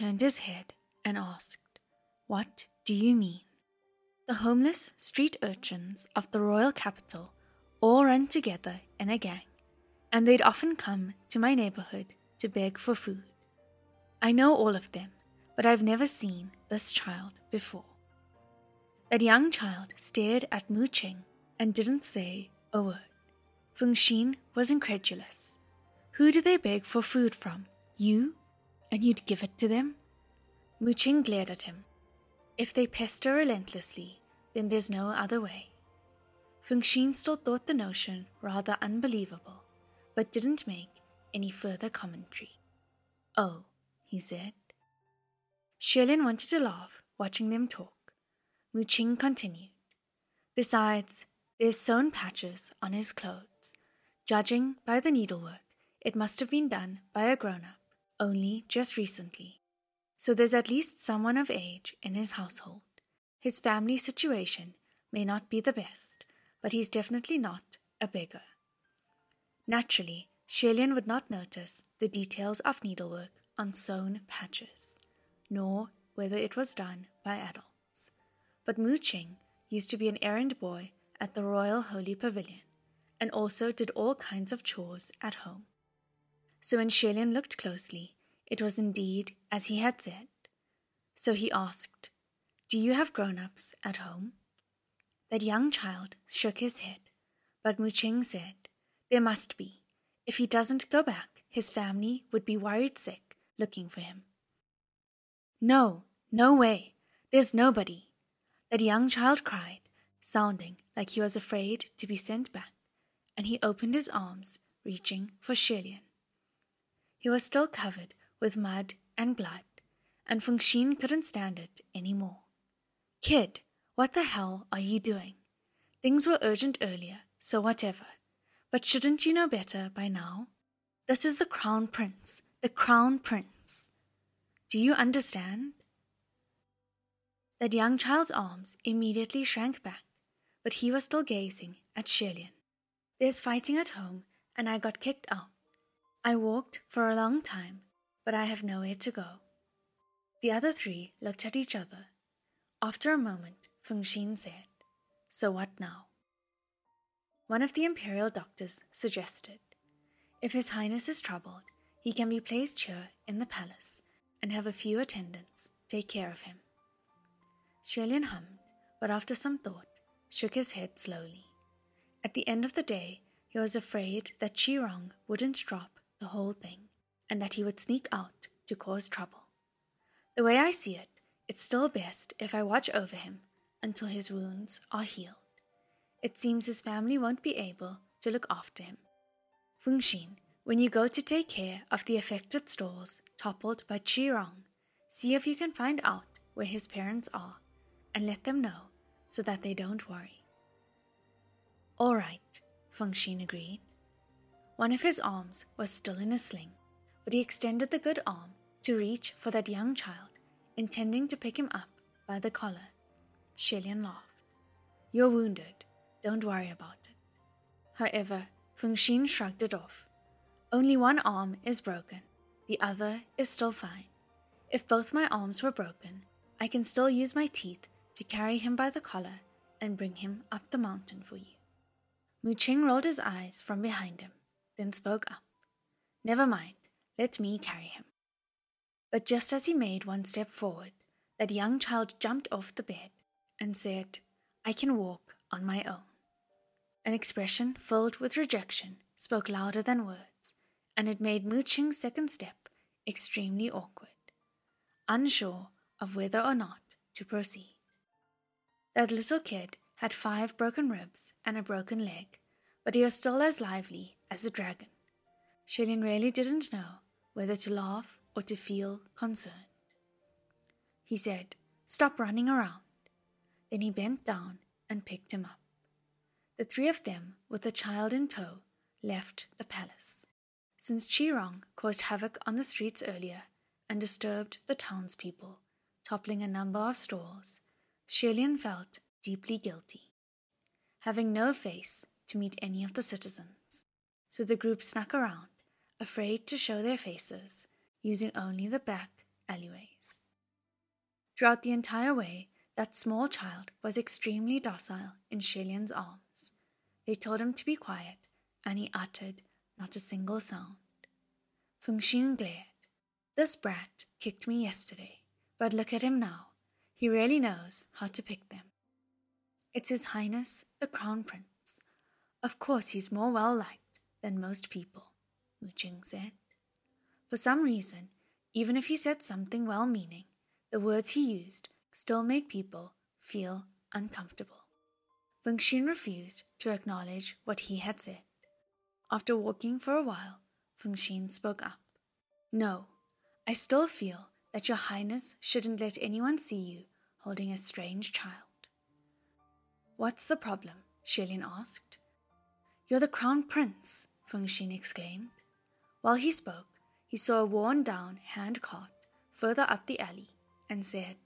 turned his head and asked, What do you mean? The homeless street urchins of the royal capital all run together in a gang, and they'd often come to my neighborhood to beg for food. I know all of them, but I've never seen this child before. That young child stared at Mu Qing and didn't say a word. Feng Xin was incredulous. Who do they beg for food from? You? And you'd give it to them? Mu Qing glared at him. If they pester relentlessly, then there's no other way. Feng Xin still thought the notion rather unbelievable, but didn't make any further commentary. Oh, he said. Xie Lian wanted to laugh, watching them talk. Mu Qing continued. Besides, there's sewn patches on his clothes. Judging by the needlework, it must have been done by a grown up, only just recently. So there's at least someone of age in his household. His family situation may not be the best, but he's definitely not a beggar. Naturally, Xie Lian would not notice the details of needlework on sewn patches, nor whether it was done by adults. But Mu Qing used to be an errand boy at the Royal Holy Pavilion, and also did all kinds of chores at home. So when Xie Lian looked closely, it was indeed as he had said. So he asked, Do you have grown ups at home? That young child shook his head, but Mu Qing said, There must be. If he doesn't go back, his family would be worried sick looking for him. No, no way. There's nobody. That young child cried, sounding like he was afraid to be sent back, and he opened his arms, reaching for Xie Lian. He was still covered with mud and blood, and Feng Xin couldn't stand it any more. Kid, what the hell are you doing? Things were urgent earlier, so whatever. But shouldn't you know better by now? This is the Crown Prince, the Crown Prince. Do you understand? That young child's arms immediately shrank back, but he was still gazing at Xie Lian. There's fighting at home, and I got kicked out. I walked for a long time, but I have nowhere to go. The other three looked at each other. After a moment, Feng Xin said, So what now? One of the imperial doctors suggested, If His Highness is troubled, he can be placed here in the palace and have a few attendants take care of him. Xie Lian hummed, but after some thought, shook his head slowly. At the end of the day, he was afraid that Qirong wouldn't drop the whole thing and that he would sneak out to cause trouble. The way I see it, it's still best if I watch over him until his wounds are healed. It seems his family won't be able to look after him. Feng Xin, when you go to take care of the affected stalls toppled by Qirong, see if you can find out where his parents are and let them know so that they don't worry. All right, Feng Xin agreed. One of his arms was still in a sling, but he extended the good arm to reach for that young child, intending to pick him up by the collar. Xie Lian laughed. You're wounded. Don't worry about it. However, Feng Xin shrugged it off. Only one arm is broken. The other is still fine. If both my arms were broken, I can still use my teeth to carry him by the collar and bring him up the mountain for you. Mu Qing rolled his eyes from behind him, then spoke up. Never mind, let me carry him. But just as he made one step forward, that young child jumped off the bed and said, I can walk on my own. An expression filled with rejection spoke louder than words, and it made Mu Qing's second step extremely awkward, unsure of whether or not to proceed. That little kid had five broken ribs and a broken leg, but he was still as lively as a dragon. Xie Lian really didn't know whether to laugh or to feel concerned. He said, Stop running around. Then he bent down and picked him up. The three of them, with the child in tow, left the palace. Since Qirong caused havoc on the streets earlier and disturbed the townspeople, toppling a number of stalls, Xie Lian felt deeply guilty, having no face to meet any of the citizens. So the group snuck around, afraid to show their faces, using only the back alleyways. Throughout the entire way, that small child was extremely docile in Xie Lian's arms. They told him to be quiet, and he uttered not a single sound. Fengxin glared. This brat kicked me yesterday, but look at him now. He really knows how to pick them. It's His Highness the Crown Prince. Of course, he's more well liked than most people, Muqing said. For some reason, even if he said something well meaning, the words he used still made people feel uncomfortable. Fengxin refused to acknowledge what he had said. After walking for a while, Fengxin spoke up. No, I still feel that your highness shouldn't let anyone see you holding a strange child. What's the problem? Xie Lian asked. You're the crown prince, Fengxin exclaimed. While he spoke, he saw a worn down hand cart further up the alley and said,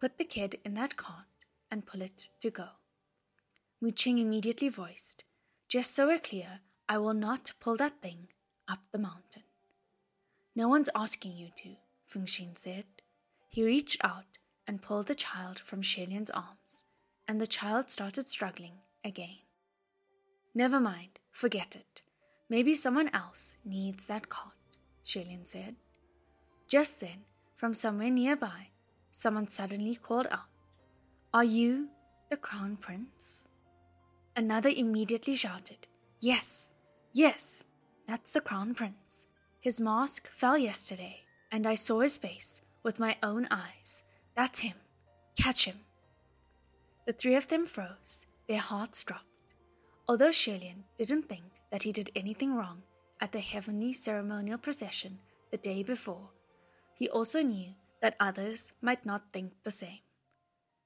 Put the kid in that cart and pull it to go. Muqing immediately voiced, Just so we're clear, I will not pull that thing up the mountain. No one's asking you to, Fengxin said. He reached out and pulled the child from Xie Lian's arms and the child started struggling again. Never mind, forget it. Maybe someone else needs that cot, Xie Lian said. Just then, from somewhere nearby, someone suddenly called out, Are you the crown prince? Another immediately shouted, Yes, yes, that's the crown prince. His mask fell yesterday, and I saw his face with my own eyes. That's him. Catch him. The three of them froze, their hearts dropped. Although Xie Lian didn't think that he did anything wrong at the heavenly ceremonial procession the day before, he also knew that others might not think the same.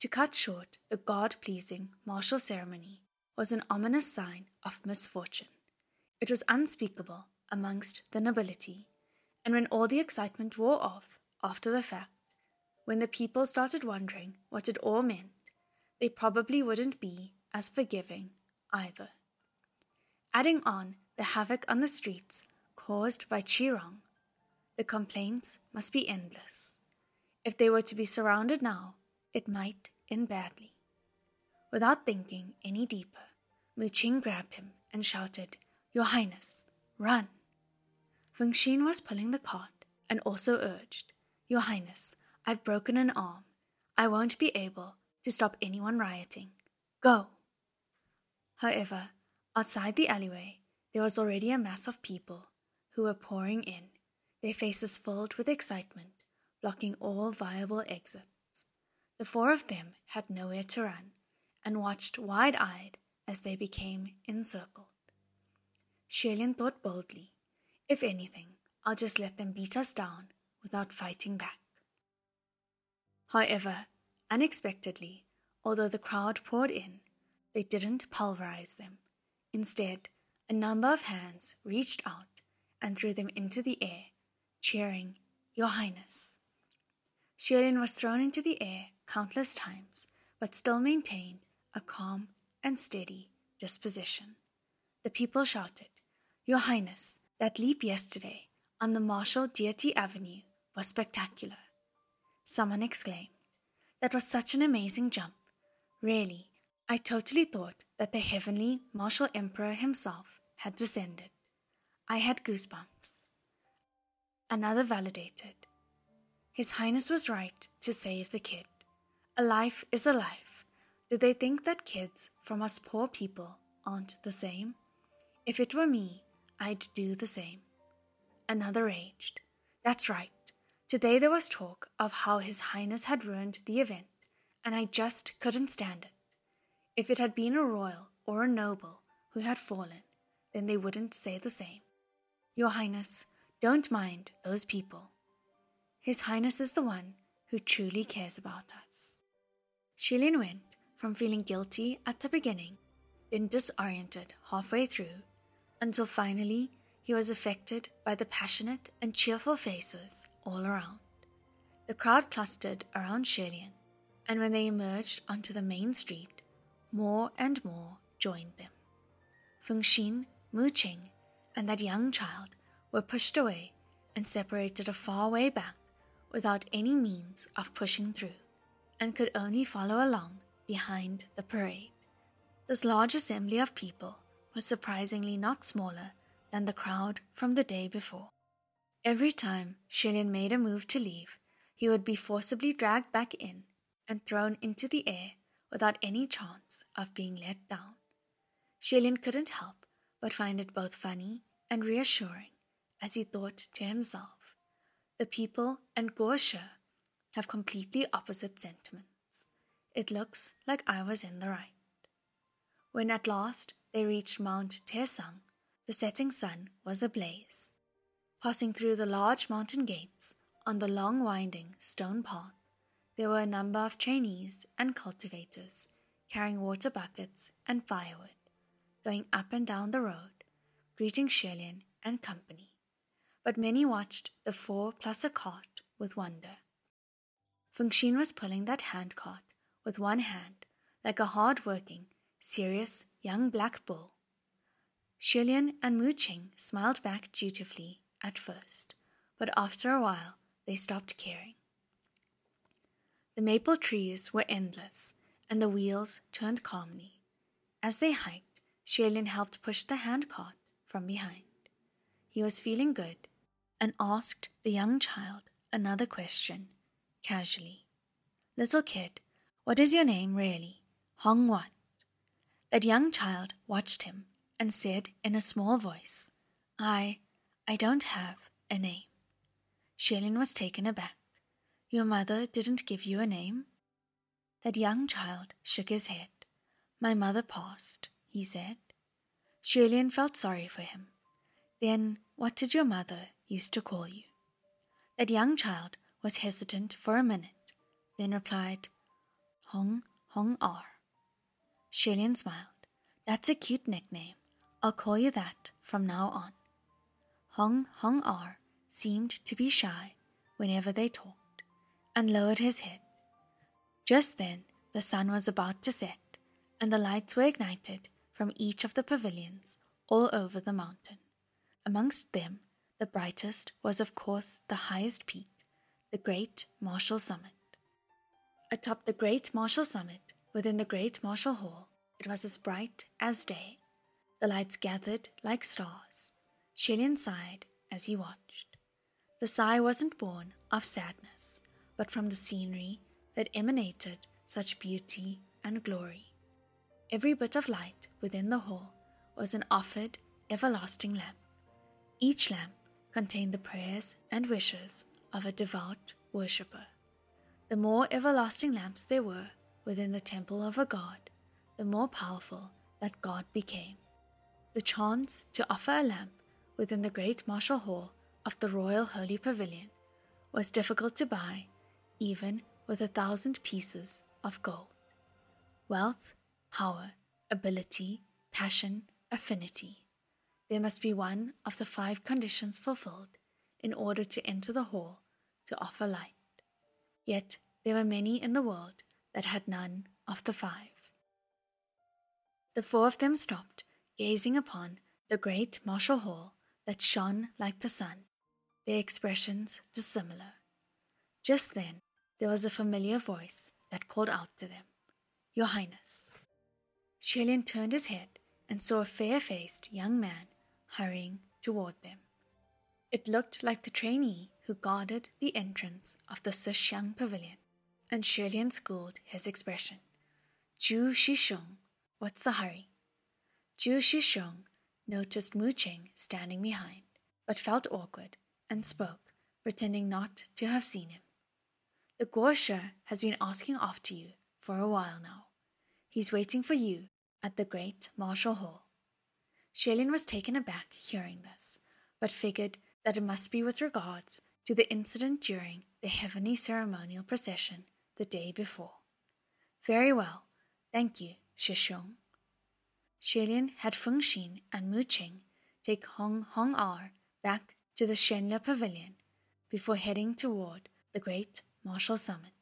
To cut short the God pleasing martial ceremony was an ominous sign of misfortune. It was unspeakable amongst the nobility, and when all the excitement wore off after the fact, when the people started wondering what it all meant, they probably wouldn't be as forgiving either. Adding on the havoc on the streets caused by Qirong, the complaints must be endless. If they were to be surrounded now, it might end badly. Without thinking any deeper, Muqing grabbed him and shouted, Your Highness, run! Fengxin was pulling the cart and also urged, Your Highness, I've broken an arm. I won't be able to stop anyone rioting. Go! However, outside the alleyway, there was already a mass of people who were pouring in, their faces filled with excitement, blocking all viable exits. The four of them had nowhere to run and watched wide eyed as they became encircled. Xie Lian thought boldly, if anything, I'll just let them beat us down without fighting back. However, Unexpectedly, although the crowd poured in, they didn't pulverize them. Instead, a number of hands reached out and threw them into the air, cheering, Your Highness. Xie Lian was thrown into the air countless times, but still maintained a calm and steady disposition. The people shouted, Your Highness, that leap yesterday on the Marshal Deity Avenue was spectacular. Someone exclaimed, that was such an amazing jump. Really, I totally thought that the heavenly martial emperor himself had descended. I had goosebumps. Another validated. His Highness was right to save the kid. A life is a life. Do they think that kids from us poor people aren't the same? If it were me, I'd do the same. Another raged. That's right. Today there was talk of how His Highness had ruined the event, and I just couldn't stand it. If it had been a royal or a noble who had fallen, then they wouldn't say the same. Your Highness, don't mind those people. His Highness is the one who truly cares about us. Xie Lian went from feeling guilty at the beginning, then disoriented halfway through, until finally he was affected by the passionate and cheerful faces all around. The crowd clustered around Xie Lian, and when they emerged onto the main street, more and more joined them. Feng Xin, Mu Muqing, and that young child were pushed away and separated a far way back without any means of pushing through, and could only follow along behind the parade. This large assembly of people was surprisingly not smaller than the crowd from the day before. Every time Xie Lian made a move to leave, he would be forcibly dragged back in and thrown into the air without any chance of being let down. Xie Lian couldn't help but find it both funny and reassuring as he thought to himself, the people and Guoshi have completely opposite sentiments. It looks like I was in the right. When at last they reached Mount Taicang, the setting sun was ablaze. Passing through the large mountain gates on the long winding stone path, there were a number of trainees and cultivators carrying water buckets and firewood, going up and down the road, greeting Xie Lian and company. But many watched the four plus a cart with wonder. Fengxin was pulling that hand cart with one hand, like a hard working, serious young black bull. Xie Lian and Mu Qing smiled back dutifully at first, but after a while they stopped caring. The maple trees were endless, and the wheels turned calmly. As they hiked, Xie Lian helped push the handcart from behind. He was feeling good and asked the young child another question, casually. Little kid, what is your name really? Hong what? That young child watched him and said in a small voice, I, I don't have a name. Xie Lian was taken aback. Your mother didn't give you a name? That young child shook his head. My mother passed, he said. Xie Lian felt sorry for him. Then what did your mother used to call you? That young child was hesitant for a minute, then replied, Hong Hong R. Xie Lian smiled. That's a cute nickname. I'll call you that from now on. Hong Hong R seemed to be shy whenever they talked, and lowered his head. Just then the sun was about to set, and the lights were ignited from each of the pavilions all over the mountain. Amongst them, the brightest was, of course, the highest peak, the Great Martial Summit. Atop the Great Martial Summit, within the Great Martial Hall, it was as bright as day. The lights gathered like stars. Xie Lian sighed as he watched. The sigh wasn't born of sadness, but from the scenery that emanated such beauty and glory. Every bit of light within the hall was an offered, everlasting lamp. Each lamp contained the prayers and wishes of a devout worshipper. The more everlasting lamps there were within the temple of a god, the more powerful that God became. The chance to offer a lamp within the great martial hall of the Royal Holy Pavilion was difficult to buy, even with a thousand pieces of gold. Wealth, power, ability, passion, affinity. There must be one of the five conditions fulfilled in order to enter the hall to offer light. Yet there were many in the world that had none of the five. The four of them stopped, gazing upon the great martial hall that shone like the sun, their expressions dissimilar. Just then, there was a familiar voice that called out to them, Your Highness. Xie Lian turned his head and saw a fair faced young man hurrying toward them. It looked like the trainee who guarded the entrance of the Sixiang pavilion, and Xie Lian schooled his expression. Zhu Shisheng What's the hurry? Zhu Shisheng noticed Mu Qing standing behind, but felt awkward and spoke, pretending not to have seen him. The Guoshi has been asking after you for a while now. He's waiting for you at the great martial hall. Xie Lian was taken aback hearing this, but figured that it must be with regards to the incident during the heavenly ceremonial procession the day before. Very well, thank you, Shisheng. Xie Lian had Fengxin and Mu Qing take Hong Hong R back to the Shenle Pavilion before heading toward the Great Martial Summit.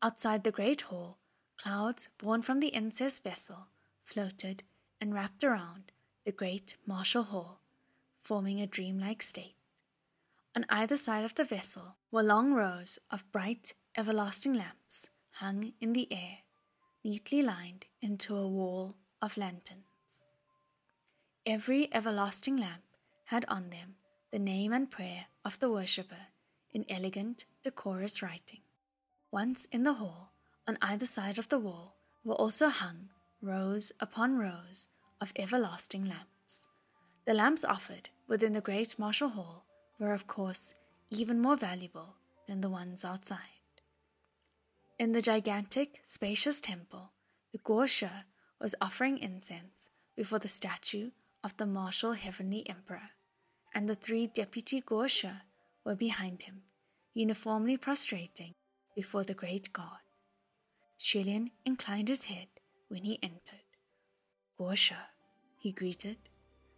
Outside the Great Hall, clouds born from the incense vessel floated and wrapped around the Great Martial Hall, forming a dreamlike state. On either side of the vessel were long rows of bright, everlasting lamps hung in the air, neatly lined into a wall of lanterns. Every everlasting lamp had on them the name and prayer of the worshipper in elegant, decorous writing. Once in the hall, on either side of the wall, were also hung rows upon rows of everlasting lamps. The lamps offered within the great martial hall were, of course, even more valuable than the ones outside. In the gigantic, spacious temple, the Guoshi was offering incense before the statue of the martial heavenly emperor, and the three deputy Guoshi were behind him, uniformly prostrating before the great god. Xie Lian inclined his head when he entered. Guoshi, he greeted.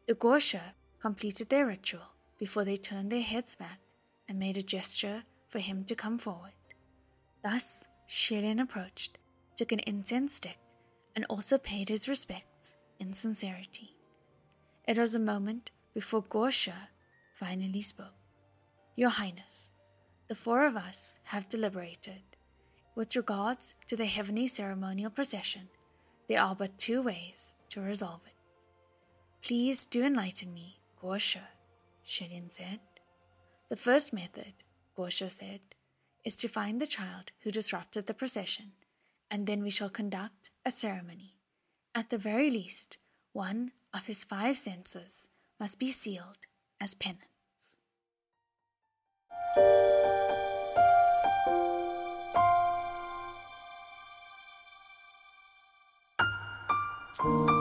The Guoshi completed their ritual before they turned their heads back and made a gesture for him to come forward. Thus, Xie Lian approached, took an incense stick, and also paid his respects in sincerity. It was a moment before Guoshi finally spoke. Your Highness, the four of us have deliberated. With regards to the heavenly ceremonial procession, there are but two ways to resolve it. Please do enlighten me, Guoshi, Shilian said. The first method, Guoshi said, is to find the child who disrupted the procession, and then we shall conduct a ceremony. At the very least, one of his five senses must be sealed as penance. Thank you.